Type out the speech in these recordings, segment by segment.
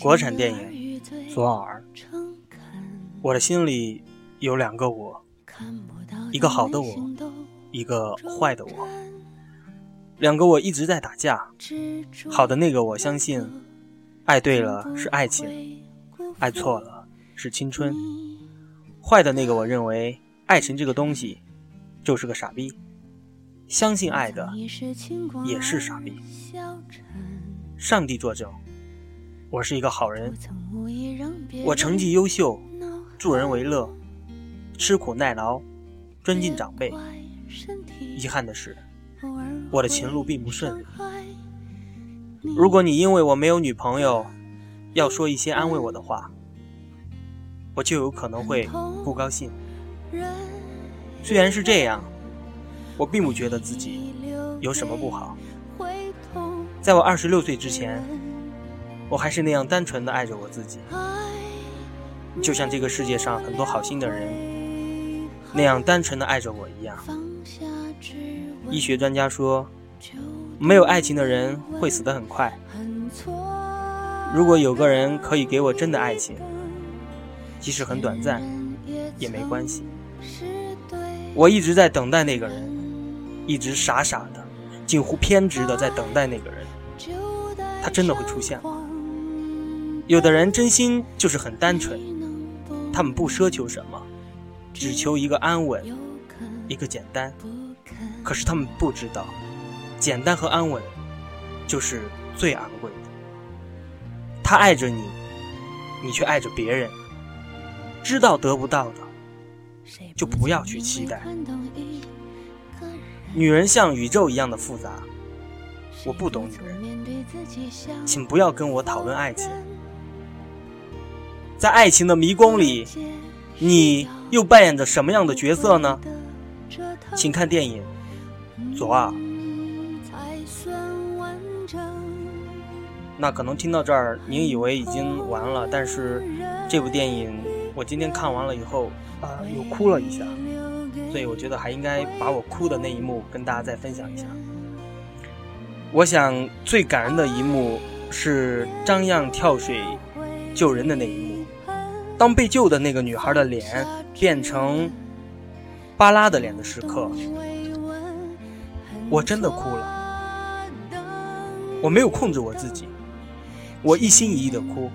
国产电影《左耳》，我的心里有两个我，一个好的我，一个坏的我。两个我一直在打架。好的那个我相信，爱对了是爱情，爱错了是青春。坏的那个我认为，爱情这个东西就是个傻逼。相信爱的也是傻逼。上帝作证，我是一个好人。我成绩优秀，助人为乐，吃苦耐劳，尊敬长辈。遗憾的是，我的情路并不顺利。如果你因为我没有女朋友，要说一些安慰我的话，我就有可能会不高兴。虽然是这样。我并不觉得自己有什么不好。在我二十六岁之前，我还是那样单纯的爱着我自己，就像这个世界上很多好心的人那样单纯的爱着我一样。医学专家说，没有爱情的人会死得很快。如果有个人可以给我真的爱情，即使很短暂，也没关系。我一直在等待那个人。一直傻傻的，近乎偏执的在等待那个人，他真的会出现吗？有的人真心就是很单纯，他们不奢求什么，只求一个安稳，一个简单。可是他们不知道，简单和安稳就是最昂贵的。他爱着你，你却爱着别人，知道得不到的，就不要去期待。女人像宇宙一样的复杂，我不懂女人，请不要跟我讨论爱情。在爱情的迷宫里，你又扮演着什么样的角色呢？请看电影《左耳》。那可能听到这儿，您以为已经完了，但是这部电影我今天看完了以后，啊，又哭了一下。所以我觉得还应该把我哭的那一幕跟大家再分享一下。我想最感人的一幕是张漾跳水救人的那一幕，当被救的那个女孩的脸变成巴拉的脸的时刻，我真的哭了。我没有控制我自己，我一心一意的哭，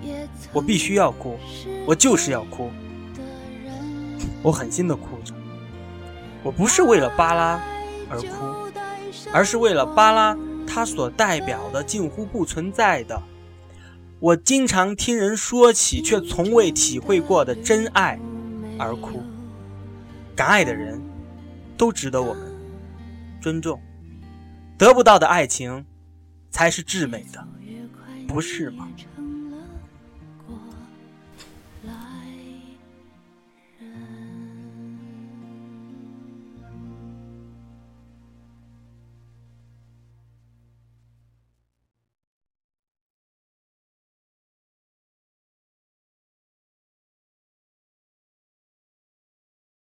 我必须要哭，我就是要哭，我狠心的哭着。我不是为了巴拉而哭，而是为了巴拉它所代表的近乎不存在的，我经常听人说起却从未体会过的真爱而哭。敢爱的人，都值得我们尊重。得不到的爱情，才是至美的，不是吗？